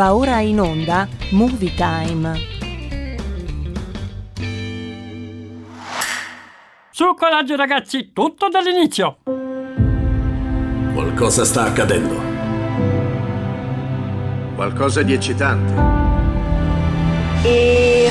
Va ora in onda Movie Time. Su coraggio ragazzi, tutto dall'inizio. Qualcosa sta accadendo. Qualcosa di eccitante. E...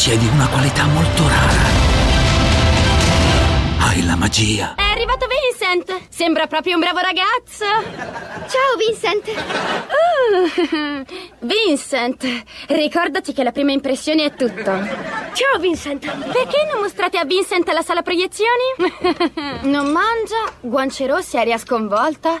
Possiedi una qualità molto rara. Hai la magia. È arrivato Vincent! Sembra proprio un bravo ragazzo! Ciao Vincent! Oh, Vincent, ricordati che la prima impressione è tutto. Ciao Vincent! Perché non mostrate a Vincent la sala proiezioni? non mangia, guance rosse, aria sconvolta.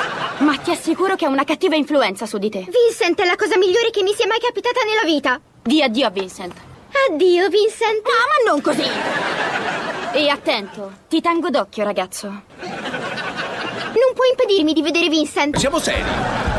Ma ti assicuro che ha una cattiva influenza su di te. Vincent è la cosa migliore che mi sia mai capitata nella vita. Di addio a Vincent. Addio, Vincent. Ah, ma non così! E attento, ti tengo d'occhio, ragazzo. Non puoi impedirmi di vedere Vincent. Siamo seri.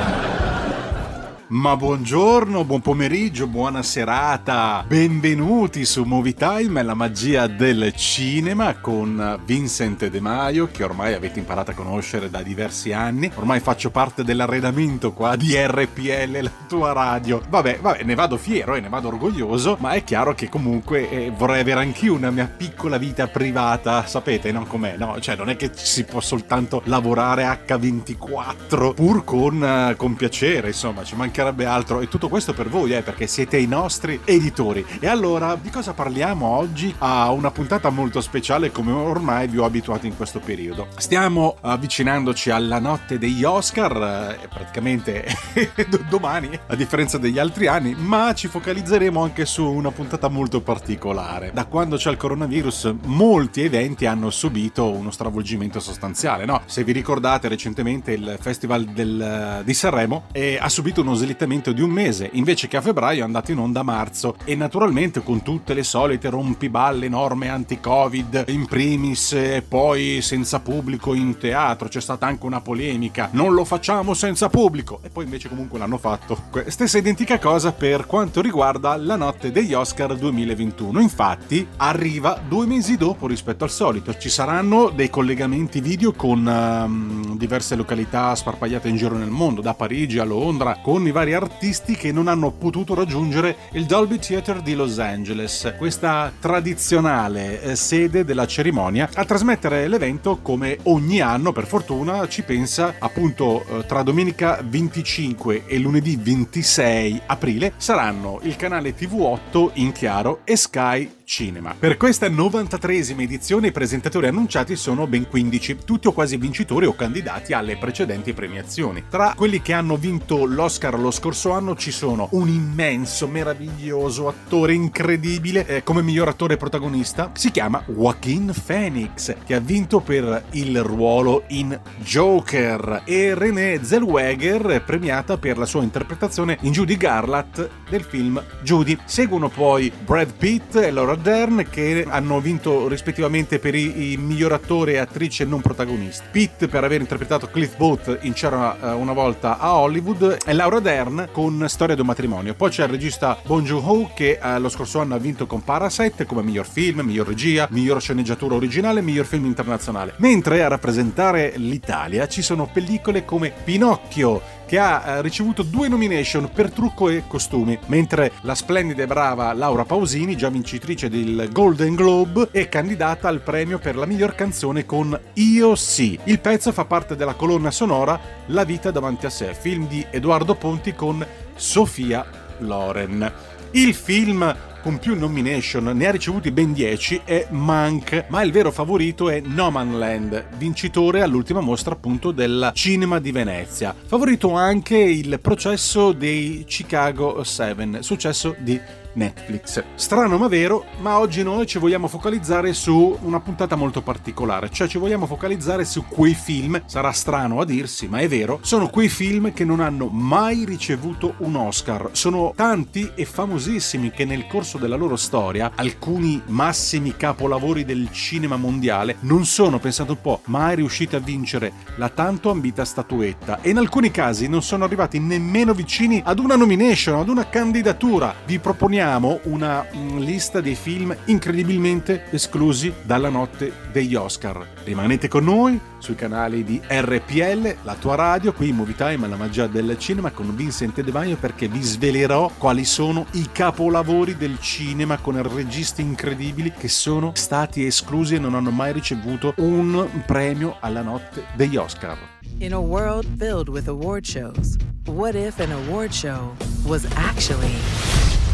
Ma buongiorno, buon pomeriggio, buona serata. Benvenuti su Movie Time la magia del cinema con Vincent De Maio, che ormai avete imparato a conoscere da diversi anni. Ormai faccio parte dell'arredamento qua di RPL, la tua radio. Vabbè, vabbè, ne vado fiero e ne vado orgoglioso, ma è chiaro che comunque eh, vorrei avere anch'io una mia piccola vita privata, sapete, non com'è, no? Cioè, non è che si può soltanto lavorare H24 pur con, uh, con piacere, insomma, ci mancherebbe altro e tutto questo per voi, eh, perché siete i nostri editori. E allora, di cosa parliamo oggi? A una puntata molto speciale come ormai vi ho abituato in questo periodo. Stiamo avvicinandoci alla notte degli Oscar, eh, praticamente domani, a differenza degli altri anni, ma ci focalizzeremo anche su una puntata molto particolare. Da quando c'è il coronavirus, molti eventi hanno subito uno stravolgimento sostanziale, no? Se vi ricordate recentemente il Festival del, di Sanremo eh, ha subito uno slittamento di un mese, invece che a febbraio è andato in onda a marzo. E naturalmente con tutte le solite rompiballe norme anti-covid, in primis e poi senza pubblico in teatro, c'è stata anche una polemica, non lo facciamo senza pubblico! E poi invece comunque l'hanno fatto. Stessa identica cosa per quanto riguarda la notte degli Oscar 2021, infatti arriva due mesi dopo rispetto al solito, ci saranno dei collegamenti video con um, diverse località sparpagliate in giro nel mondo, da Parigi a Londra, con i vari artisti che non hanno potuto raggiungere il Dolby Theatre di Los Angeles, questa tradizionale eh, sede della cerimonia. A trasmettere l'evento, come ogni anno, per fortuna, ci pensa appunto eh, tra domenica 25 e lunedì 26 aprile saranno il canale TV8 in chiaro e Sky Cinema. Per questa 93esima edizione i presentatori annunciati sono ben 15, tutti o quasi vincitori o candidati alle precedenti premiazioni. Tra quelli che hanno vinto l'Oscar lo scorso anno ci sono un immenso, meraviglioso attore incredibile eh, come miglior attore protagonista, si chiama Joaquin Phoenix, che ha vinto per il ruolo in Joker e Renée Zellweger premiata per la sua interpretazione in Judy Garland del film Judy. Seguono poi Brad Pitt e Laura Dern che hanno vinto rispettivamente per i, i miglior attore e attrice non protagonista. Pitt per aver interpretato Cliff Booth in C'era uh, una volta a Hollywood e Laura Dern con Storia di un matrimonio. Poi c'è il regista Bong Joon-ho che uh, lo scorso anno ha vinto con Parasite come miglior film, miglior regia, miglior sceneggiatura originale, miglior film internazionale. Mentre a rappresentare l'Italia ci sono pellicole come Pinocchio che ha eh, ricevuto due nomination per trucco e costumi, mentre la splendida e brava Laura Pausini, già vincitrice del Golden Globe, è candidata al premio per la miglior canzone con Io sì. Il pezzo fa parte della colonna sonora La vita davanti a sé, film di Edoardo Ponti con Sofia Loren. Il film con più nomination, ne ha ricevuti ben 10, è Mank, ma il vero favorito è No Man Land, vincitore all'ultima mostra appunto del cinema di Venezia. Favorito anche il processo dei Chicago 7, successo di Netflix. Strano ma vero, ma oggi noi ci vogliamo focalizzare su una puntata molto particolare, cioè ci vogliamo focalizzare su quei film, sarà strano a dirsi, ma è vero, sono quei film che non hanno mai ricevuto un Oscar. Sono tanti e famosissimi che nel corso della loro storia, alcuni massimi capolavori del cinema mondiale, non sono, pensate un po', mai riusciti a vincere la tanto ambita statuetta e in alcuni casi non sono arrivati nemmeno vicini ad una nomination, ad una candidatura. Vi proponiamo proponiamo una mm, lista dei film incredibilmente esclusi dalla notte degli Oscar. Rimanete con noi sui canali di RPL, la tua radio, qui in Movie Time alla magia del cinema con Vincent De Maio perché vi svelerò quali sono i capolavori del cinema con registi incredibili che sono stati esclusi e non hanno mai ricevuto un premio alla notte degli Oscar. In a world filled with award shows, what if an award show was actually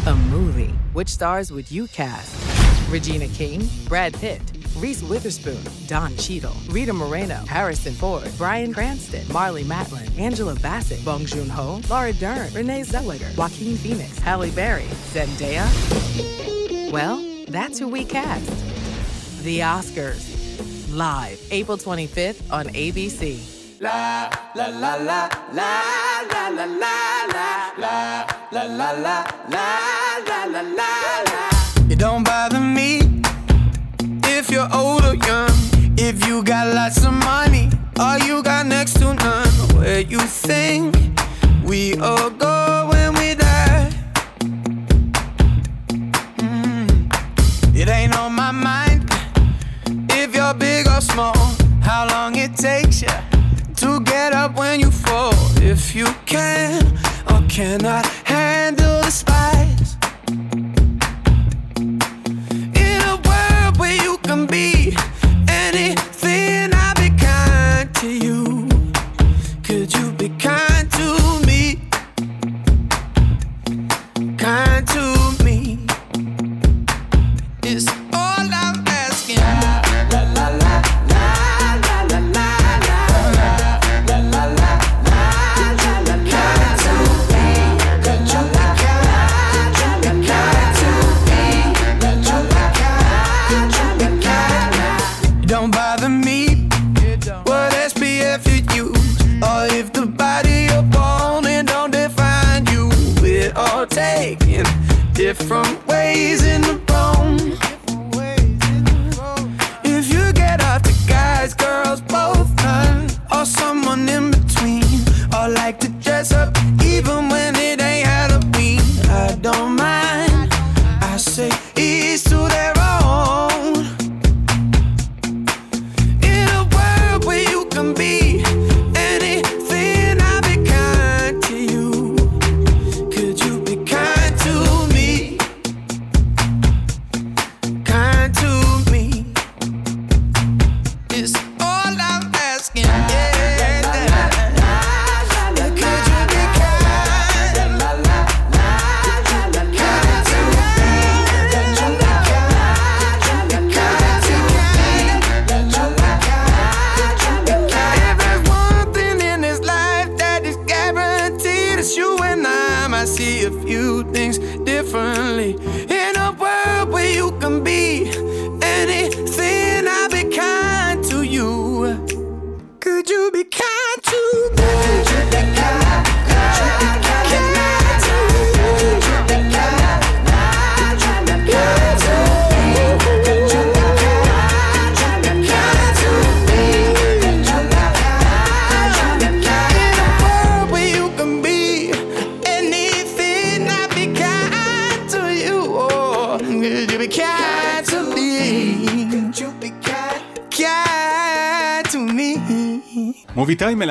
A movie. Which stars would you cast? Regina King, Brad Pitt, Reese Witherspoon, Don Cheadle, Rita Moreno, Harrison Ford, Brian Cranston, Marley Matlin, Angela Bassett, Bong Joon-ho, Laura Dern, Renee Zellweger, Joaquin Phoenix, Halle Berry, Zendaya. Well, that's who we cast. The Oscars. Live April 25th on ABC. La la la la la la la la la la la la la la la la la la. It don't bother me if you're old or young, if you got lots of money or you got next to none. Where you think we all go when we die? Mm. It ain't on my mind if you're big or small, how long it takes you to get up when you fall. If you can or cannot the spy.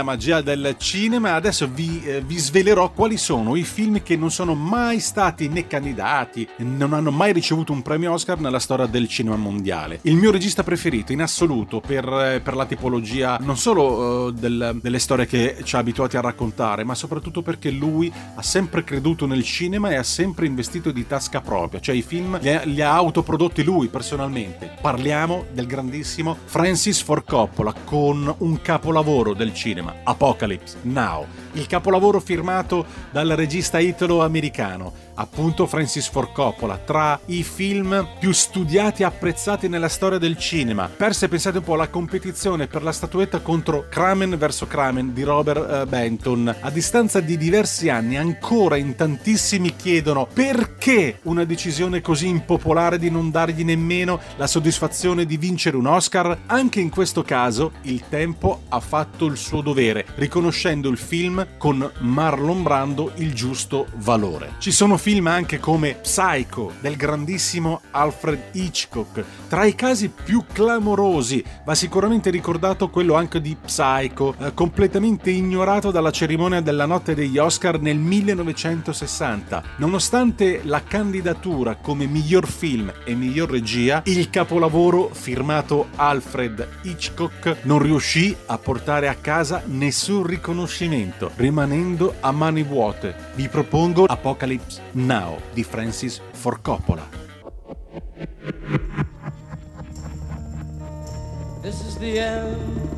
Magia del cinema. Adesso vi, eh, vi, svelerò quali sono i film che non sono mai stati né candidati, non hanno mai ricevuto un premio Oscar nella storia del cinema mondiale. Il mio regista preferito in assoluto per, eh, per la tipologia non solo uh, del, delle storie che ci ha abituati a raccontare, ma soprattutto perché lui ha sempre creduto nel cinema e ha sempre investito di tasca propria, cioè i film li ha, li ha autoprodotti lui personalmente. Parliamo del grandissimo Francis Ford Coppola con un capolavoro del cinema, Apocalypse Now, il capolavoro firmato dal regista italo-americano appunto Francis Ford Coppola, tra i film più studiati e apprezzati nella storia del cinema. Perse, pensate un po', la competizione per la statuetta contro Kramen vs. Kramen di Robert uh, Benton. A distanza di diversi anni, ancora in tantissimi chiedono perché una decisione così impopolare di non dargli nemmeno la soddisfazione di vincere un Oscar. Anche in questo caso, il tempo ha fatto il suo dovere, riconoscendo il film con Marlon Brando il giusto valore. Ci sono film anche come Psycho del grandissimo Alfred Hitchcock. Tra i casi più clamorosi va sicuramente ricordato quello anche di Psycho, eh, completamente ignorato dalla cerimonia della notte degli Oscar nel 1960. Nonostante la candidatura come miglior film e miglior regia, il capolavoro firmato Alfred Hitchcock non riuscì a portare a casa nessun riconoscimento, rimanendo a mani vuote. Vi propongo Apocalypse Now di Francis Ford Coppola.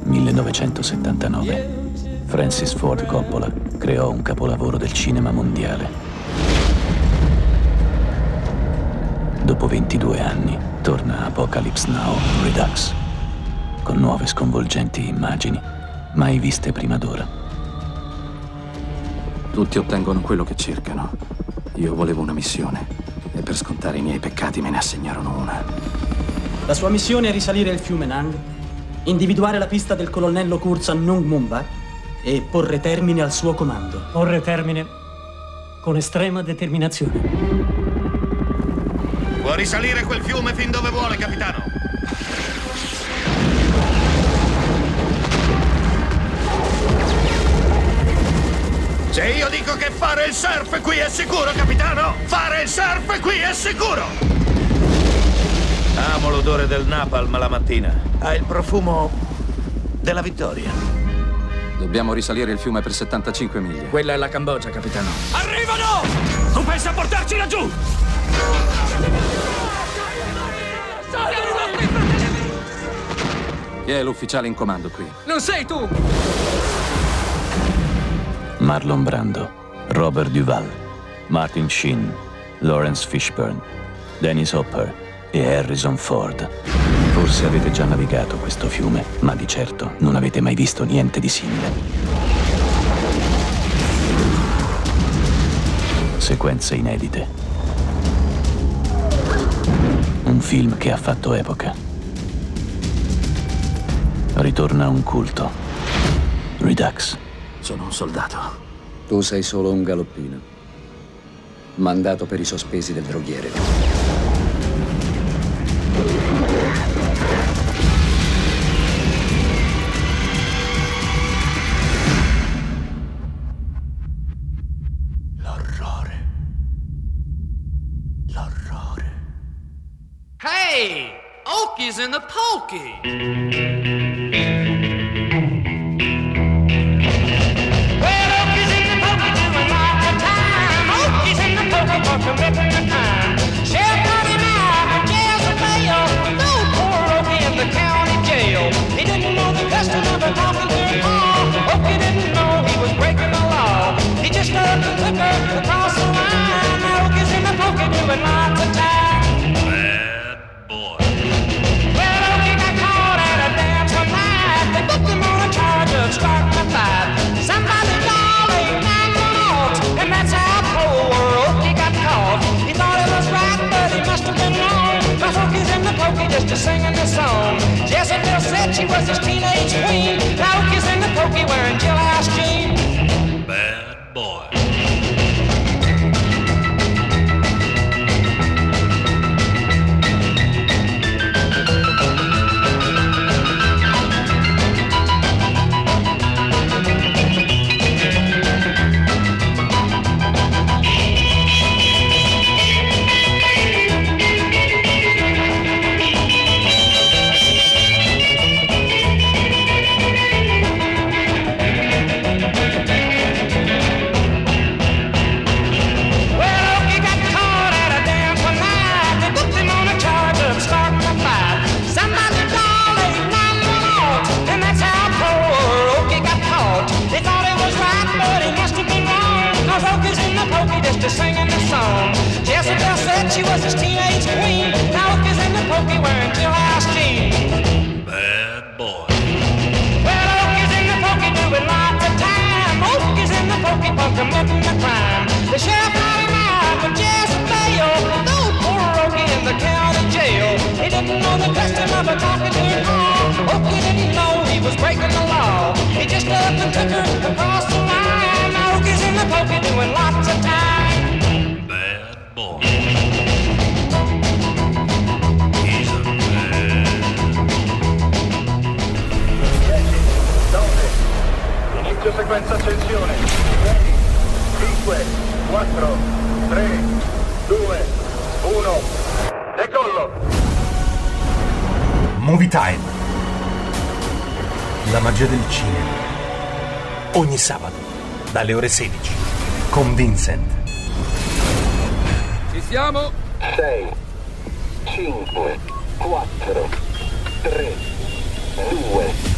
1979. Francis Ford Coppola creò un capolavoro del cinema mondiale. Dopo 22 anni torna Apocalypse Now Redux, con nuove sconvolgenti immagini mai viste prima d'ora. Tutti ottengono quello che cercano. Io volevo una missione e per scontare i miei peccati me ne assegnarono una. La sua missione è risalire il fiume Nang, individuare la pista del colonnello Kurza Nung Mumba e porre termine al suo comando. Porre termine con estrema determinazione. Può risalire quel fiume fin dove vuole, capitano. Se io dico che fare il surf qui è sicuro, capitano, fare il surf qui è sicuro! Amo l'odore del napalm la mattina. Ha il profumo della vittoria. Dobbiamo risalire il fiume per 75 miglia. Quella è la Cambogia, capitano. Arrivano! Tu pensi a portarci laggiù? Chi è l'ufficiale in comando qui? Non sei tu! Marlon Brando, Robert Duval, Martin Sheen, Lawrence Fishburne, Dennis Hopper e Harrison Ford. Forse avete già navigato questo fiume, ma di certo non avete mai visto niente di simile. Sequenze inedite. Un film che ha fatto epoca. Ritorna un culto. Redux. Sono un soldato. Tu sei solo un galoppino. Mandato per i sospesi del droghiere. L'orrore. L'orrore. Hey! Okies in the pokey! Sheriff had him out with Jezebel. Those poor Okie in the county jail. He didn't know the custom of a talking to an all. Okie didn't know he was breaking the law. He just up and took her across the line. Now Okie's in the pokey doing lots of time. Bad boy. He's a bad. 9, inizio sequenza accensione. 6, 5, 4, 3, 2, 1, decollo! Movie Time. La magia del cinema. Ogni sabato, dalle ore 16, con Vincent. Ci siamo? 6, 5, 4, 3, 2,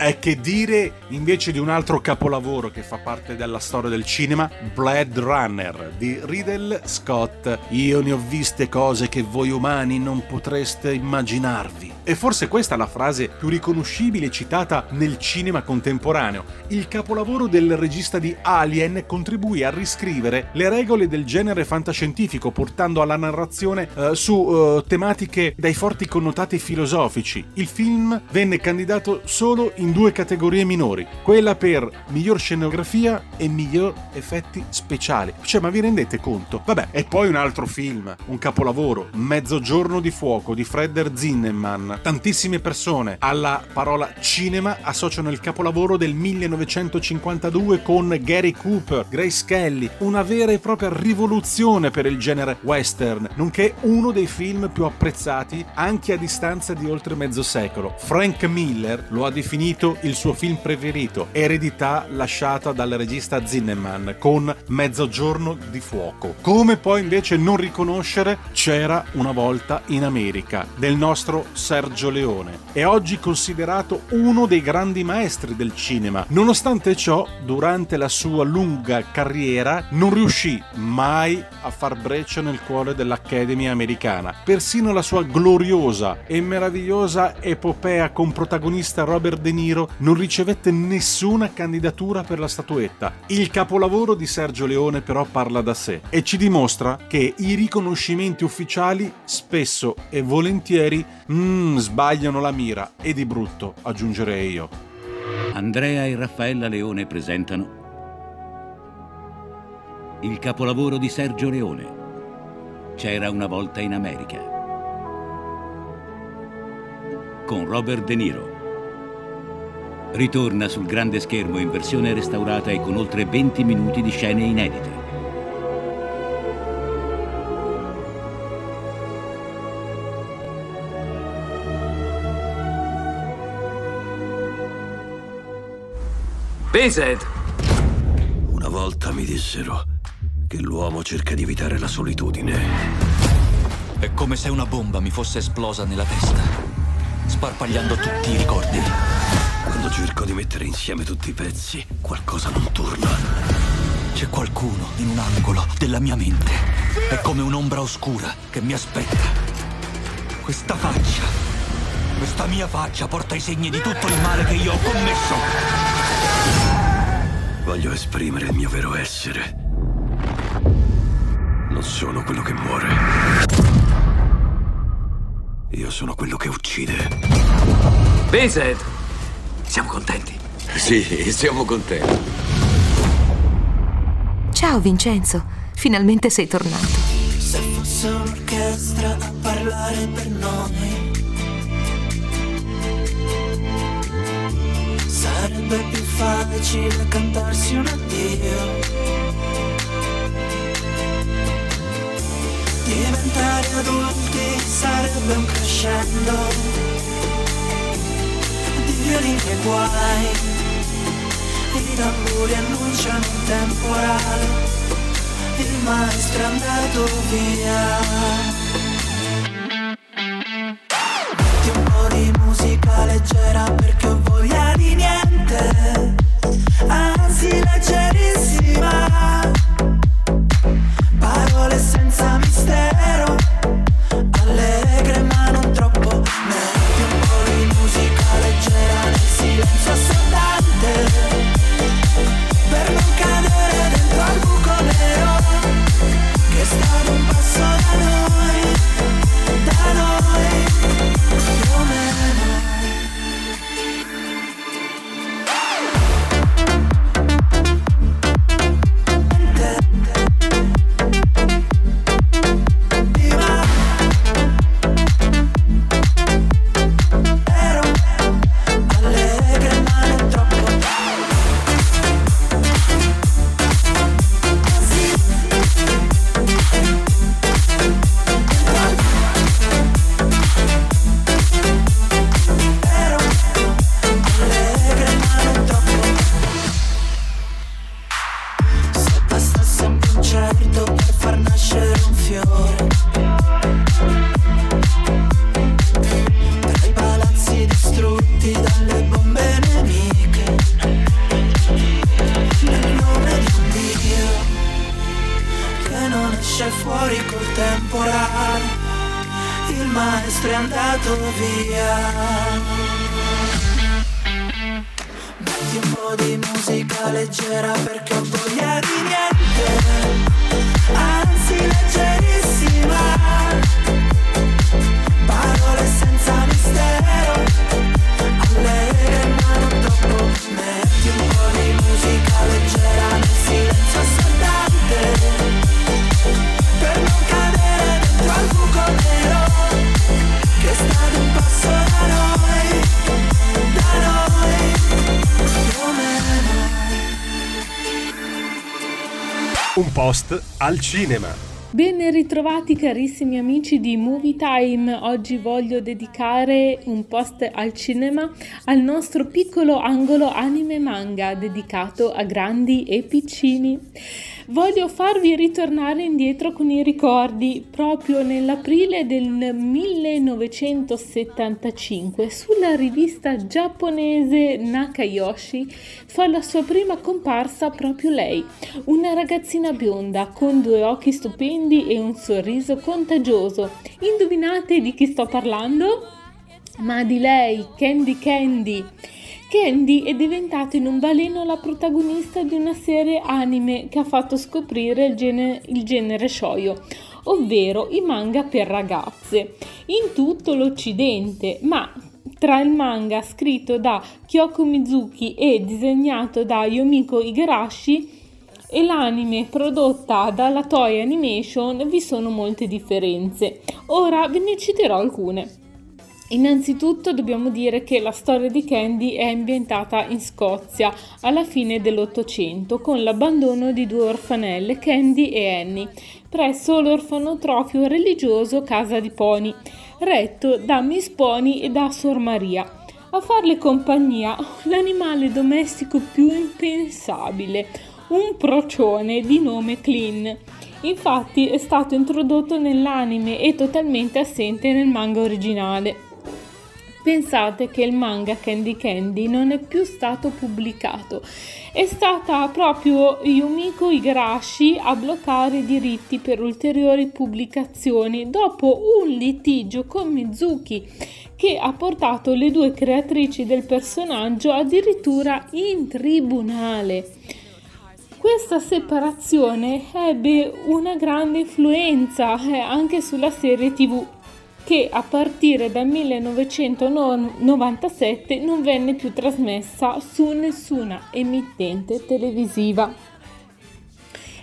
E che dire invece di un altro capolavoro che fa parte della storia del cinema, Blade Runner di Riddle Scott. Io ne ho viste cose che voi umani non potreste immaginarvi. E forse questa è la frase più riconoscibile citata nel cinema contemporaneo. Il capolavoro del regista di Alien contribuì a riscrivere le regole del genere fantascientifico, portando alla narrazione eh, su eh, tematiche dai forti connotati filosofici. Il film venne candidato solo in due categorie minori, quella per miglior scenografia e miglior effetti speciali. Cioè, ma vi rendete conto? Vabbè, e poi un altro film, un capolavoro, Mezzogiorno di fuoco di Fredder Zinnemann. Tantissime persone alla parola cinema associano il capolavoro del 1952 con Gary Cooper, Grace Kelly, una vera e propria rivoluzione per il genere western, nonché uno dei film più apprezzati anche a distanza di oltre mezzo secolo. Frank Miller lo ha definito il suo film preferito, eredità lasciata dal regista Zinnemann con Mezzogiorno di fuoco. Come poi invece non riconoscere C'era una volta in America del nostro Sergio Leone. È oggi considerato uno dei grandi maestri del cinema. Nonostante ciò, durante la sua lunga carriera non riuscì mai a far breccia nel cuore dell'Academy americana. Persino la sua gloriosa e meravigliosa epopea con protagonista Robert De Niro non ricevette nessuna candidatura per la statuetta. Il capolavoro di Sergio Leone però parla da sé e ci dimostra che i riconoscimenti ufficiali spesso e volentieri mm, sbagliano la mira e di brutto aggiungerei io. Andrea e Raffaella Leone presentano il capolavoro di Sergio Leone. C'era una volta in America. Con Robert De Niro. Ritorna sul grande schermo in versione restaurata e con oltre 20 minuti di scene inedite. Vincent! Una volta mi dissero che l'uomo cerca di evitare la solitudine. È come se una bomba mi fosse esplosa nella testa, sparpagliando tutti i ricordi. Quando cerco di mettere insieme tutti i pezzi, qualcosa non torna. C'è qualcuno in un angolo della mia mente. È come un'ombra oscura che mi aspetta. Questa faccia, questa mia faccia porta i segni di tutto il male che io ho commesso. Voglio esprimere il mio vero essere. Non sono quello che muore. Io sono quello che uccide. Vincent! Siamo contenti. Sì, siamo contenti. Ciao Vincenzo, finalmente sei tornato. Se fosse un'orchestra a parlare per noi Sarebbe più facile cantarsi un addio Diventare adulti sarebbe un crescendo violini e guai. I tamburi annunciano un temporale Il maestro è andato via. Metti un po' di musica di leggera Un post al cinema. Ben ritrovati carissimi amici di Movie Time, oggi voglio dedicare un post al cinema al nostro piccolo angolo anime manga dedicato a grandi e piccini. Voglio farvi ritornare indietro con i ricordi proprio nell'aprile del 1975 sulla rivista giapponese Nakayoshi fa la sua prima comparsa proprio lei, una ragazzina bionda con due occhi stupendi e un sorriso contagioso. Indovinate di chi sto parlando? Ma di lei, Candy Candy. Candy è diventata in un baleno la protagonista di una serie anime che ha fatto scoprire il, gene- il genere shoyo, ovvero i manga per ragazze, in tutto l'Occidente, ma tra il manga scritto da Kyoko Mizuki e disegnato da Yomiko Igarashi e l'anime prodotta dalla Toei Animation vi sono molte differenze. Ora ve ne citerò alcune. Innanzitutto dobbiamo dire che la storia di Candy è ambientata in Scozia alla fine dell'Ottocento con l'abbandono di due orfanelle, Candy e Annie, presso l'orfanotrofio religioso Casa di Pony, retto da Miss Pony e da Sor Maria. A farle compagnia l'animale domestico più impensabile, un procione di nome Clean. Infatti è stato introdotto nell'anime e totalmente assente nel manga originale. Pensate che il manga Candy Candy non è più stato pubblicato. È stata proprio Yumiko Igarashi a bloccare i diritti per ulteriori pubblicazioni dopo un litigio con Mizuki che ha portato le due creatrici del personaggio addirittura in tribunale. Questa separazione ebbe una grande influenza eh, anche sulla serie TV che a partire dal 1997 non venne più trasmessa su nessuna emittente televisiva.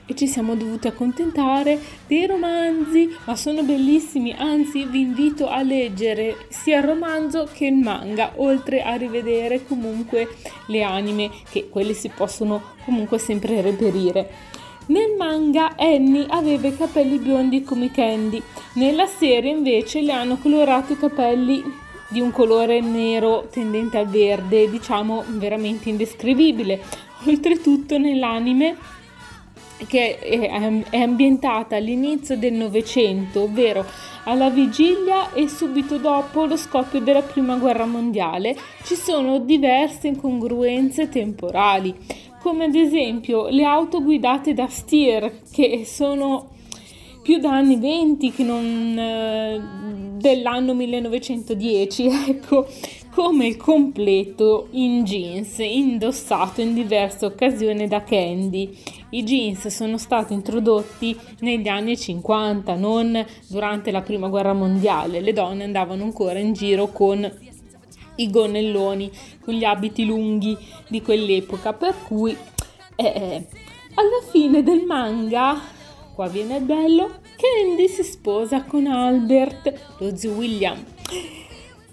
E ci siamo dovuti accontentare dei romanzi, ma sono bellissimi, anzi vi invito a leggere sia il romanzo che il manga, oltre a rivedere comunque le anime, che quelle si possono comunque sempre reperire. Nel manga Annie aveva i capelli biondi come Candy, nella serie invece le hanno colorato i capelli di un colore nero tendente al verde, diciamo veramente indescrivibile. Oltretutto nell'anime che è ambientata all'inizio del Novecento, ovvero alla vigilia e subito dopo lo scoppio della Prima Guerra Mondiale, ci sono diverse incongruenze temporali, come ad esempio le auto guidate da Steer, che sono più da anni 20 che non eh, dell'anno 1910, ecco, come il completo in jeans indossato in diverse occasioni da Candy. I jeans sono stati introdotti negli anni 50, non durante la prima guerra mondiale. Le donne andavano ancora in giro con i gonnelloni, con gli abiti lunghi di quell'epoca, per cui eh, alla fine del manga, qua viene bello, Candy si sposa con Albert, lo zio William.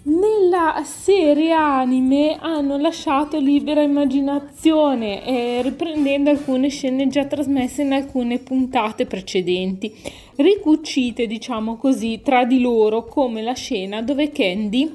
Nella serie anime hanno lasciato libera immaginazione, eh, riprendendo alcune scene già trasmesse in alcune puntate precedenti, ricucite, diciamo così, tra di loro, come la scena dove Candy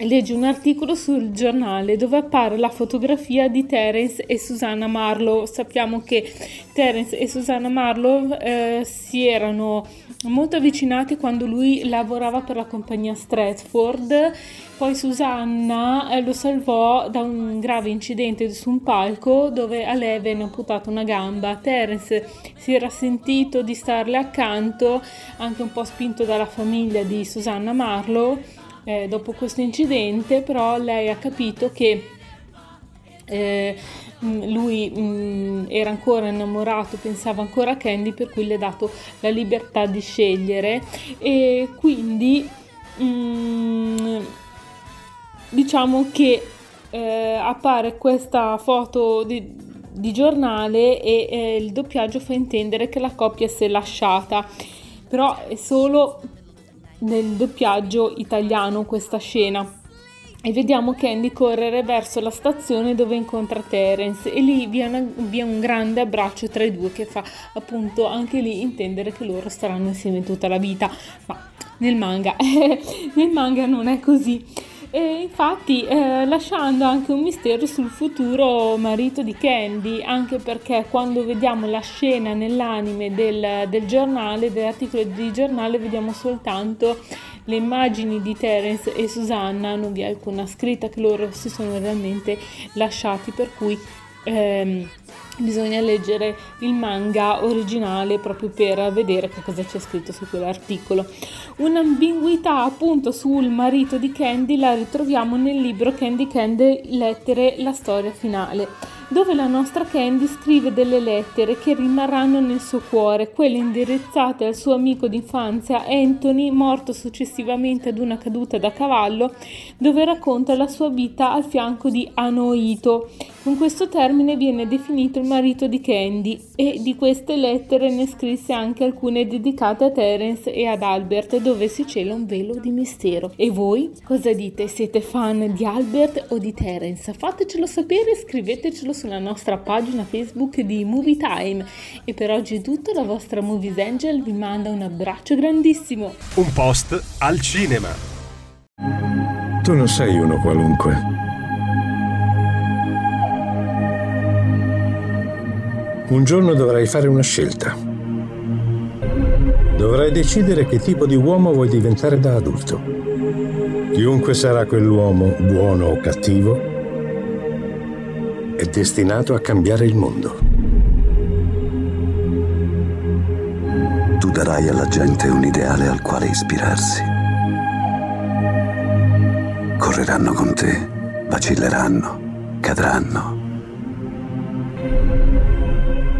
legge un articolo sul giornale dove appare la fotografia di Terence e Susanna Marlowe. Sappiamo che Terence e Susanna Marlowe eh, si erano molto avvicinati quando lui lavorava per la compagnia Stratford. Poi Susanna eh, lo salvò da un grave incidente su un palco dove a lei venne amputata una gamba. Terence si era sentito di starle accanto, anche un po' spinto dalla famiglia di Susanna Marlowe eh, dopo questo incidente, però lei ha capito che eh, lui mh, era ancora innamorato, pensava ancora a Candy, per cui le ha dato la libertà di scegliere. E quindi mh, diciamo che eh, appare questa foto di, di giornale e eh, il doppiaggio fa intendere che la coppia si è lasciata. Però è solo nel doppiaggio italiano questa scena. E vediamo Candy correre verso la stazione dove incontra Terence. E lì vi è, una, vi è, un grande abbraccio tra i due che fa appunto anche lì intendere che loro staranno insieme tutta la vita. Ma nel manga nel manga non è così e infatti eh, lasciando anche un mistero sul futuro marito di Candy, anche perché quando vediamo la scena nell'anime del, del giornale, dell'articolo di giornale, vediamo soltanto le immagini di Terence e Susanna, non vi è alcuna scritta che loro si sono realmente lasciati, per cui ehm, bisogna leggere il manga originale proprio per vedere che cosa c'è scritto su quell'articolo. Un'ambiguità appunto sul marito di Candy la ritroviamo nel libro Candy Candy Lettere, la storia finale dove la nostra Candy scrive delle lettere che rimarranno nel suo cuore, quelle indirizzate al suo amico d'infanzia Anthony, morto successivamente ad una caduta da cavallo, dove racconta la sua vita al fianco di Anoito. Con questo termine viene definito il marito di Candy e di queste lettere ne scrisse anche alcune dedicate a Terence e ad Albert, dove si cela un velo di mistero. E voi cosa dite? Siete fan di Albert o di Terence? Fatecelo sapere, scrivetecelo sulla nostra pagina Facebook di Movie Time. E per oggi è tutto, la vostra Movies Angel vi manda un abbraccio grandissimo. Un post al cinema. Tu non sei uno qualunque. Un giorno dovrai fare una scelta. Dovrai decidere che tipo di uomo vuoi diventare da adulto. Chiunque sarà quell'uomo, buono o cattivo, è destinato a cambiare il mondo. Tu darai alla gente un ideale al quale ispirarsi. Correranno con te, vacilleranno, cadranno.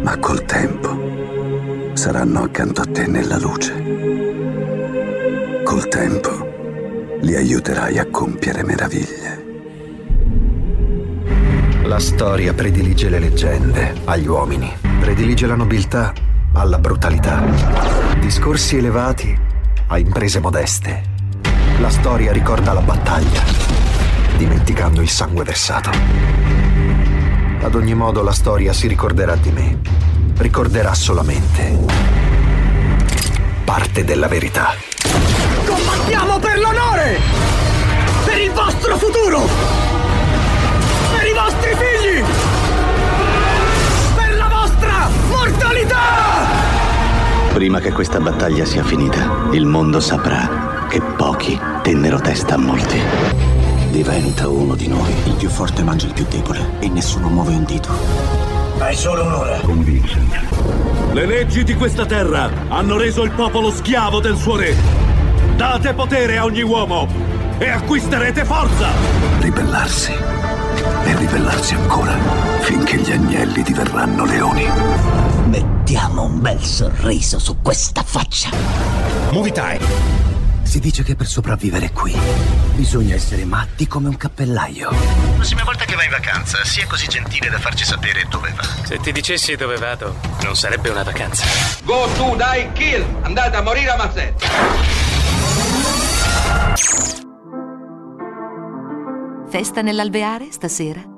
Ma col tempo saranno accanto a te nella luce. Col tempo li aiuterai a compiere meraviglie. La storia predilige le leggende agli uomini, predilige la nobiltà alla brutalità, discorsi elevati a imprese modeste. La storia ricorda la battaglia, dimenticando il sangue versato. Ad ogni modo la storia si ricorderà di me, ricorderà solamente parte della verità. Combattiamo per l'onore! Per il vostro futuro! Prima che questa battaglia sia finita, il mondo saprà che pochi tennero testa a molti. Diventa uno di noi. Il più forte mangia il più debole e nessuno muove un dito. Hai solo un'ora. Con Vincent. Le leggi di questa terra hanno reso il popolo schiavo del suo re. Date potere a ogni uomo e acquisterete forza! Ribellarsi. E ribellarsi ancora finché gli agnelli diverranno leoni. Mettiamo un bel sorriso su questa faccia. Movie Time. Si dice che per sopravvivere qui bisogna essere matti come un cappellaio. La prossima volta che vai in vacanza, sia così gentile da farci sapere dove va. Se ti dicessi dove vado, non sarebbe una vacanza. Go su, dai, kill! Andate a morire a mazzette! Festa nell'alveare stasera?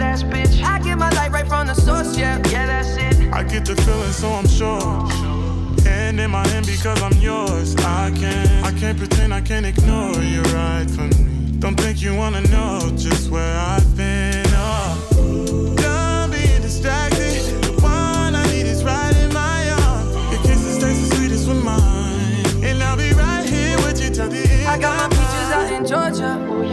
The yeah. Yeah, that's it. I get the feeling, so I'm sure. Hand in my hand because I'm yours. I can't, I can't pretend, I can't ignore you right from me. Don't think you wanna know just where I've been.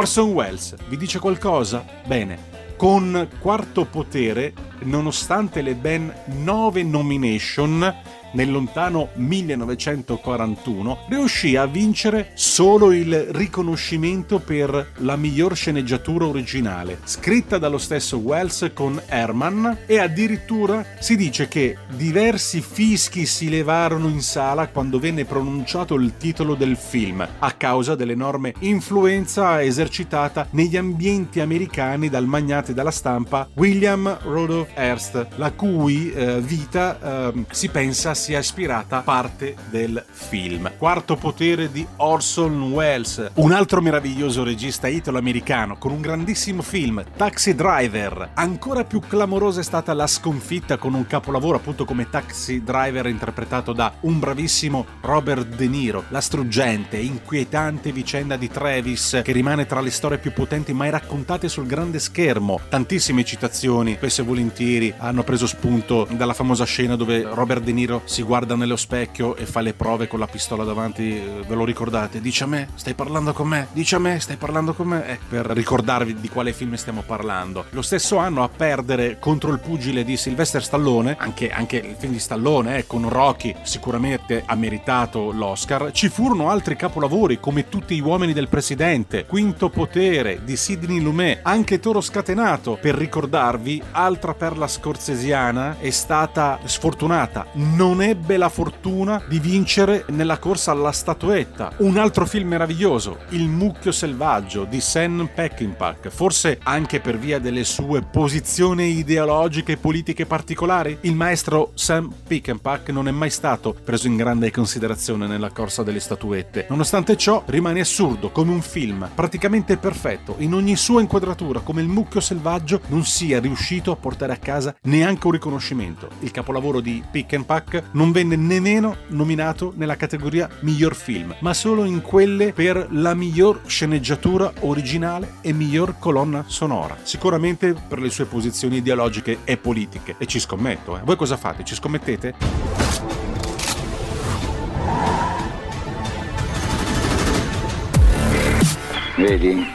Orson Welles, vi dice qualcosa? Bene, con Quarto Potere, nonostante le ben nove nomination nel lontano 1941, riuscì a vincere solo il riconoscimento per la miglior sceneggiatura originale, scritta dallo stesso Wells con Herman e addirittura si dice che diversi fischi si levarono in sala quando venne pronunciato il titolo del film, a causa dell'enorme influenza esercitata negli ambienti americani dal magnate della stampa William Rudolph Hearst, la cui eh, vita eh, si pensa sia ispirata parte del film. Quarto potere di Orson Welles, un altro meraviglioso regista italo-americano con un grandissimo film, Taxi Driver. Ancora più clamorosa è stata la sconfitta con un capolavoro appunto come Taxi Driver interpretato da un bravissimo Robert De Niro. La struggente e inquietante vicenda di Travis che rimane tra le storie più potenti mai raccontate sul grande schermo. Tantissime citazioni, spesso e volentieri, hanno preso spunto dalla famosa scena dove Robert De Niro si guarda nello specchio e fa le prove con la pistola davanti, eh, ve lo ricordate? Dice a me, stai parlando con me? Dice a me, stai parlando con me? Eh, per ricordarvi di quale film stiamo parlando. Lo stesso anno a perdere contro il pugile di Sylvester Stallone, anche, anche il film di Stallone, eh, con Rocky, sicuramente ha meritato l'Oscar. Ci furono altri capolavori come Tutti gli uomini del presidente, Quinto potere di Sidney Lumet, anche Toro scatenato, per ricordarvi altra perla scorsesiana è stata sfortunata, non ebbe la fortuna di vincere nella corsa alla statuetta. Un altro film meraviglioso, Il mucchio selvaggio di Sam Peckinpah, forse anche per via delle sue posizioni ideologiche e politiche particolari. Il maestro Sam Peckinpah non è mai stato preso in grande considerazione nella corsa delle statuette. Nonostante ciò, rimane assurdo come un film praticamente perfetto in ogni sua inquadratura, come il mucchio selvaggio non sia riuscito a portare a casa neanche un riconoscimento. Il capolavoro di Pick and Pack non venne nemmeno nominato nella categoria miglior film, ma solo in quelle per la miglior sceneggiatura originale e miglior colonna sonora. Sicuramente per le sue posizioni ideologiche e politiche. E ci scommetto, eh. Voi cosa fate? Ci scommettete? Vedi,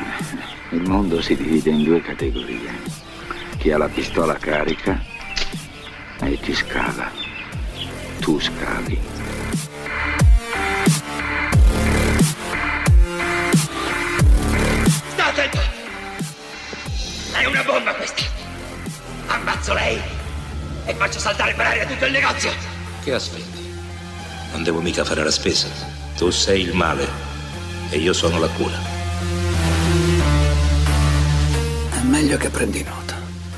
il mondo si divide in due categorie. Chi ha la pistola carica e chi scava. Tu scavi. Sta attento! È una bomba questa! Ammazzo lei e faccio saltare per aria tutto il negozio! Che aspetti? Non devo mica fare la spesa. Tu sei il male e io sono la cura. È meglio che prendi nota.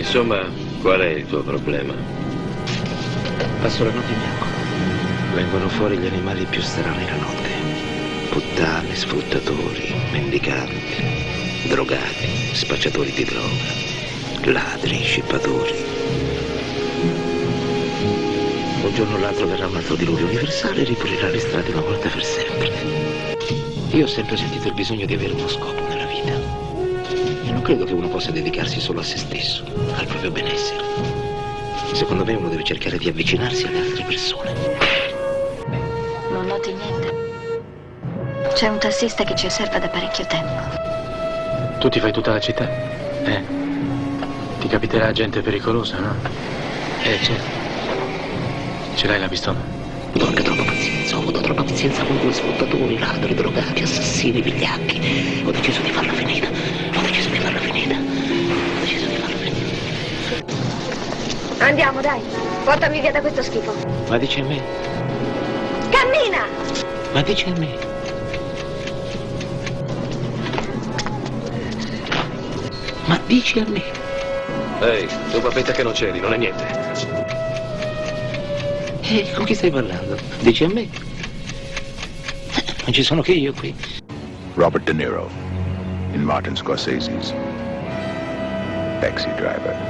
Insomma, qual è il tuo problema? Passo la notte in bianco. Vengono fuori gli animali più strani la notte. Puttane, sfruttatori, mendicanti, drogati, spacciatori di droga, ladri, scippatori. Un giorno o l'altro verrà un altro diluvio universale e ripulirà le strade una volta per sempre. Io ho sempre sentito il bisogno di avere uno scopo credo che uno possa dedicarsi solo a se stesso, al proprio benessere. Secondo me uno deve cercare di avvicinarsi alle altre persone. Non noti niente? C'è un tassista che ci osserva da parecchio tempo. Tu ti fai tutta la città? Eh. Ti capiterà gente pericolosa, no? Eh, certo. Ce l'hai la pistola? Porca troppa pazienza, ho avuto troppa pazienza con due sfruttatori, ladri, drogati, assassini, vigliacchi. Ho deciso di farla finita. Andiamo, dai. Portami via da questo schifo. Ma dici a me? Cammina! Ma dici a me? Ma dici a me? Ehi, tu papetta che non c'eri, non è niente. Eh, con chi stai parlando? Dici a me? Non ci sono che io qui. Robert De Niro in Martin Scorsese's Taxi Driver.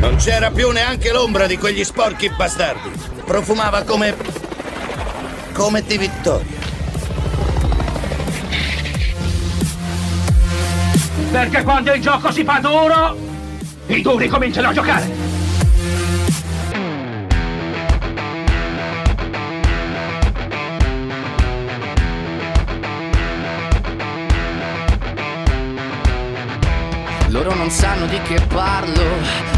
Non c'era più neanche l'ombra di quegli sporchi bastardi. Profumava come. come di vittoria. Perché quando il gioco si fa duro, i duri cominciano a giocare. Loro non sanno di che parlo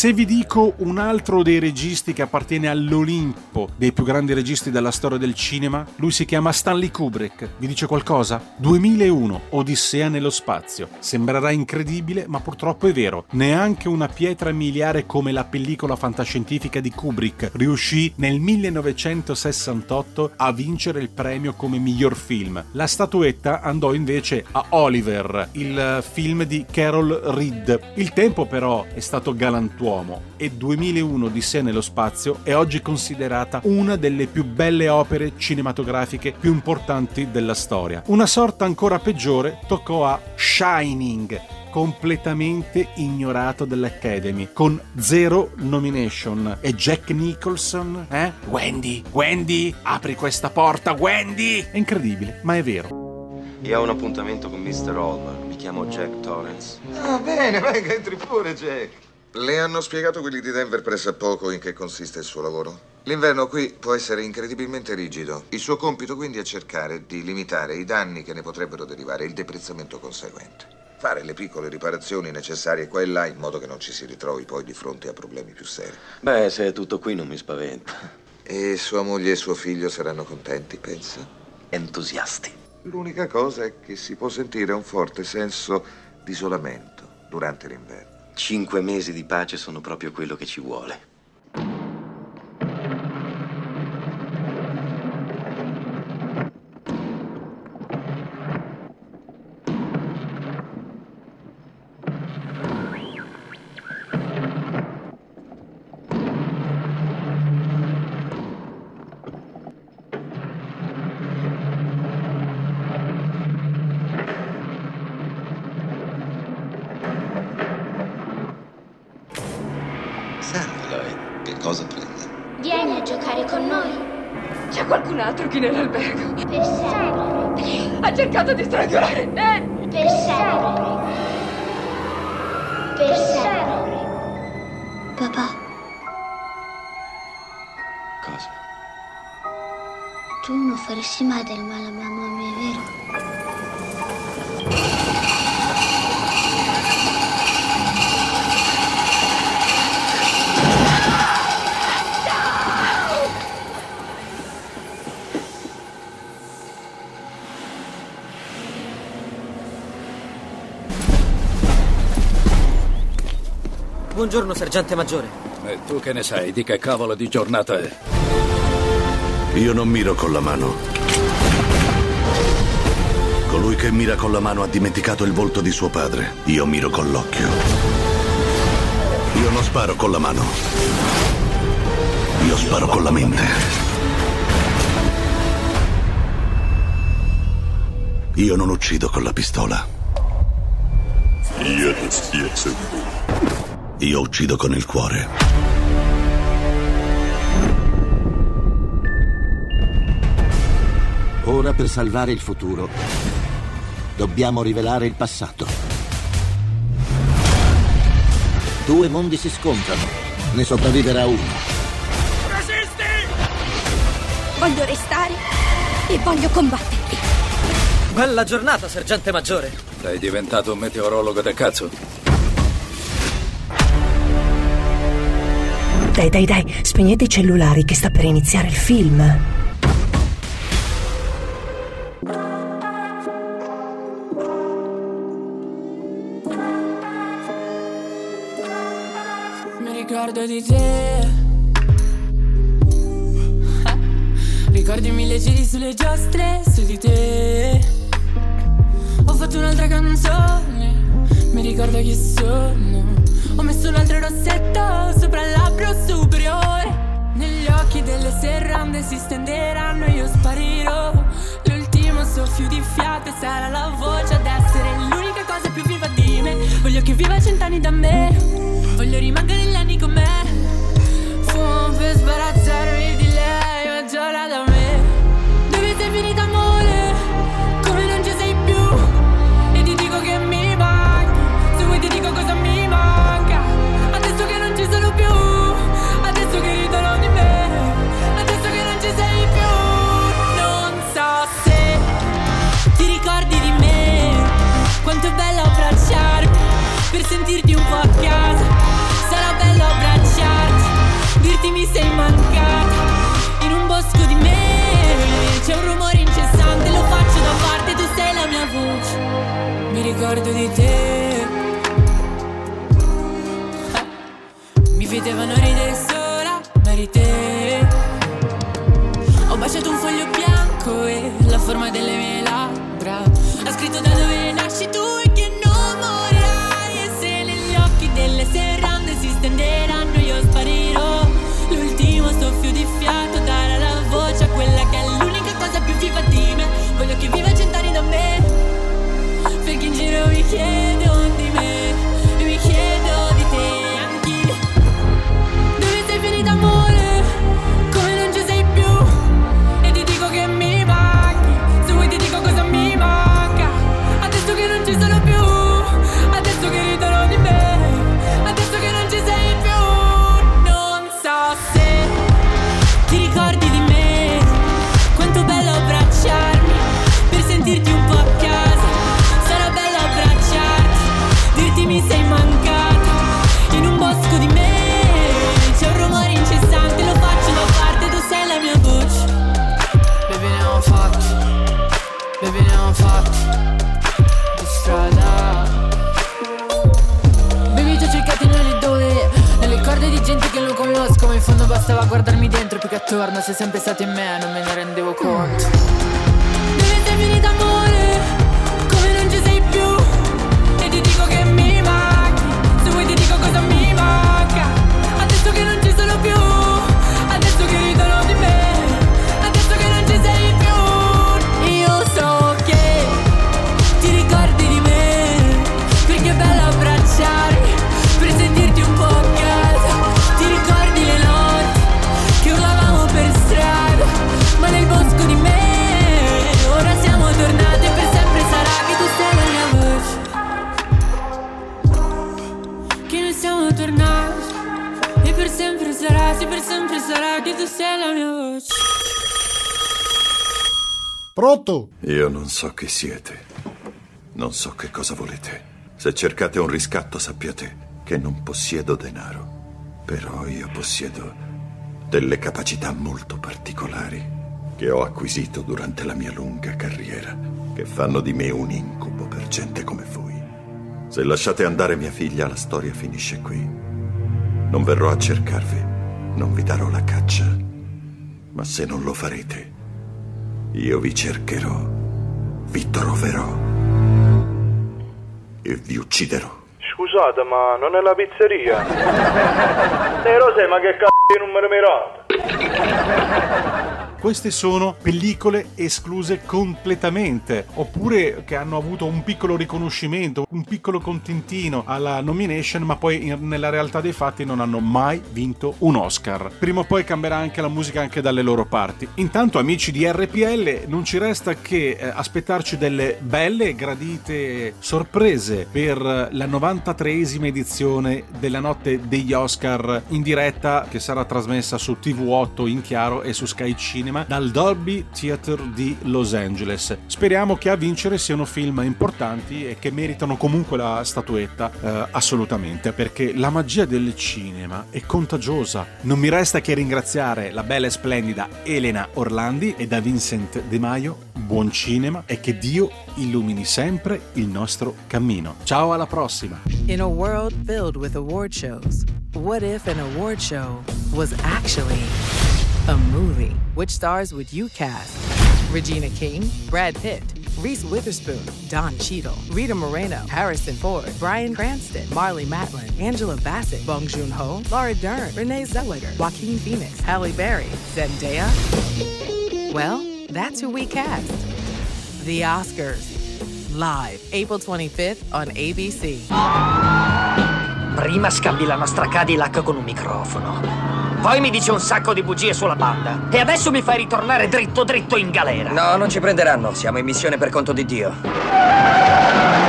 se vi dico un altro dei registi che appartiene all'Olimpo dei più grandi registi della storia del cinema, lui si chiama Stanley Kubrick. Vi dice qualcosa? 2001, Odissea nello spazio. Sembrerà incredibile, ma purtroppo è vero. Neanche una pietra miliare come la pellicola fantascientifica di Kubrick riuscì nel 1968 a vincere il premio come miglior film. La statuetta andò invece a Oliver, il film di Carol Reed. Il tempo però è stato galantuomo e 2001 di sé nello spazio è oggi considerata una delle più belle opere cinematografiche più importanti della storia. Una sorta ancora peggiore toccò a Shining, completamente ignorato dall'Academy, con zero nomination. E Jack Nicholson, eh? Wendy, Wendy, apri questa porta, Wendy! È incredibile, ma è vero. Io ho un appuntamento con Mr. Hallmark. Mi chiamo Jack Torrance. Ah, bene, venga, entri pure, Jack. Le hanno spiegato quelli di Denver pressappoco in che consiste il suo lavoro? L'inverno qui può essere incredibilmente rigido. Il suo compito quindi è cercare di limitare i danni che ne potrebbero derivare e il deprezzamento conseguente. Fare le piccole riparazioni necessarie qua e là in modo che non ci si ritrovi poi di fronte a problemi più seri. Beh, se è tutto qui non mi spaventa. E sua moglie e suo figlio saranno contenti, pensa? Entusiasti. L'unica cosa è che si può sentire un forte senso di isolamento durante l'inverno. Cinque mesi di pace sono proprio quello che ci vuole. Cosa prende? Vieni a giocare con noi. C'è qualcun altro qui nell'albergo? Per sempre. Ha cercato di strangolare me! Per sempre. Per sempre. Papà, Cosa? tu non faresti mai del male a mamma Buongiorno, sergente maggiore. E tu che ne sai di che cavolo di giornata è? Io non miro con la mano. Colui che mira con la mano ha dimenticato il volto di suo padre. Io miro con l'occhio. Io non sparo con la mano. Io sparo con la mente. Io non uccido con la pistola. Io ti spiezzo. Io uccido con il cuore. Ora per salvare il futuro dobbiamo rivelare il passato. Due mondi si scontrano, ne sopravviverà uno. Voglio restare e voglio combatterti. Bella giornata, sergente maggiore. Sei diventato un meteorologo del cazzo? Dai, dai, dai, spegnete i cellulari che sta per iniziare il film. Mi ricordo di te. Si stenderanno io sparirò. L'ultimo soffio di fiato sarà la voce ad essere l'unica cosa più viva di me. Voglio che viva cent'anni da me. Voglio rimanere negli anni con me. Fumo per sbarazzarmi Mi vedevano ridere sola, ma eri te. Ho baciato un foglio bianco e la forma delle attorno sei sempre stato in me Non me ne rendevo conto. Dove sei finita amore Pronto? Io non so chi siete. Non so che cosa volete. Se cercate un riscatto sappiate che non possiedo denaro. Però io possiedo delle capacità molto particolari che ho acquisito durante la mia lunga carriera, che fanno di me un incubo per gente come voi. Se lasciate andare mia figlia, la storia finisce qui. Non verrò a cercarvi, non vi darò la caccia. Ma se non lo farete, io vi cercherò, vi troverò e vi ucciderò. Scusate, ma non è la pizzeria? Sei Rosè, ma che c***o di numero mirato? Queste sono pellicole escluse completamente, oppure che hanno avuto un piccolo riconoscimento, un piccolo contentino alla nomination, ma poi in- nella realtà dei fatti non hanno mai vinto un Oscar. Prima o poi cambierà anche la musica anche dalle loro parti. Intanto, amici di RPL, non ci resta che eh, aspettarci delle belle e gradite sorprese per la 93esima edizione della notte degli Oscar in diretta che sarà trasmessa su TV8 in chiaro e su Sky Cinema dal Dolby Theatre di Los Angeles. Speriamo che a vincere siano film importanti e che meritano comunque la statuetta eh, assolutamente perché la magia del cinema è contagiosa. Non mi resta che ringraziare la bella e splendida Elena Orlandi e da Vincent De Maio. Buon cinema e che Dio illumini sempre il nostro cammino. Ciao alla prossima. In a world filled with award shows, what if an award show was actually a movie? Which stars would you cast? Regina King, Brad Pitt, Reese Witherspoon, Don Cheadle, Rita Moreno, Harrison Ford, Brian Cranston, Marley Matlin, Angela Bassett, Bong Joon-ho, Laura Dern, Renee Zellweger, Joaquin Phoenix, Halle Berry, Zendaya? Well, that's who we cast. The Oscars. Live, April 25th on ABC. Prima scambi la nostra Cadillac con un microfono. Poi mi dici un sacco di bugie sulla banda. E adesso mi fai ritornare dritto dritto in galera. No, non ci prenderanno. Siamo in missione per conto di Dio.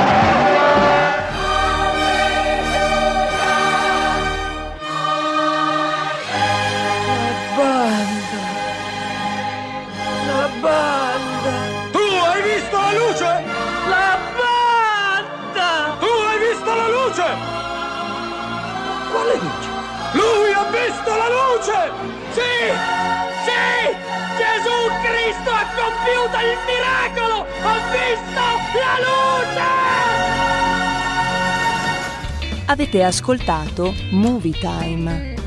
Sì! Sì! Gesù Cristo ha compiuto il miracolo! Ha visto la luce! Avete ascoltato Movie Time.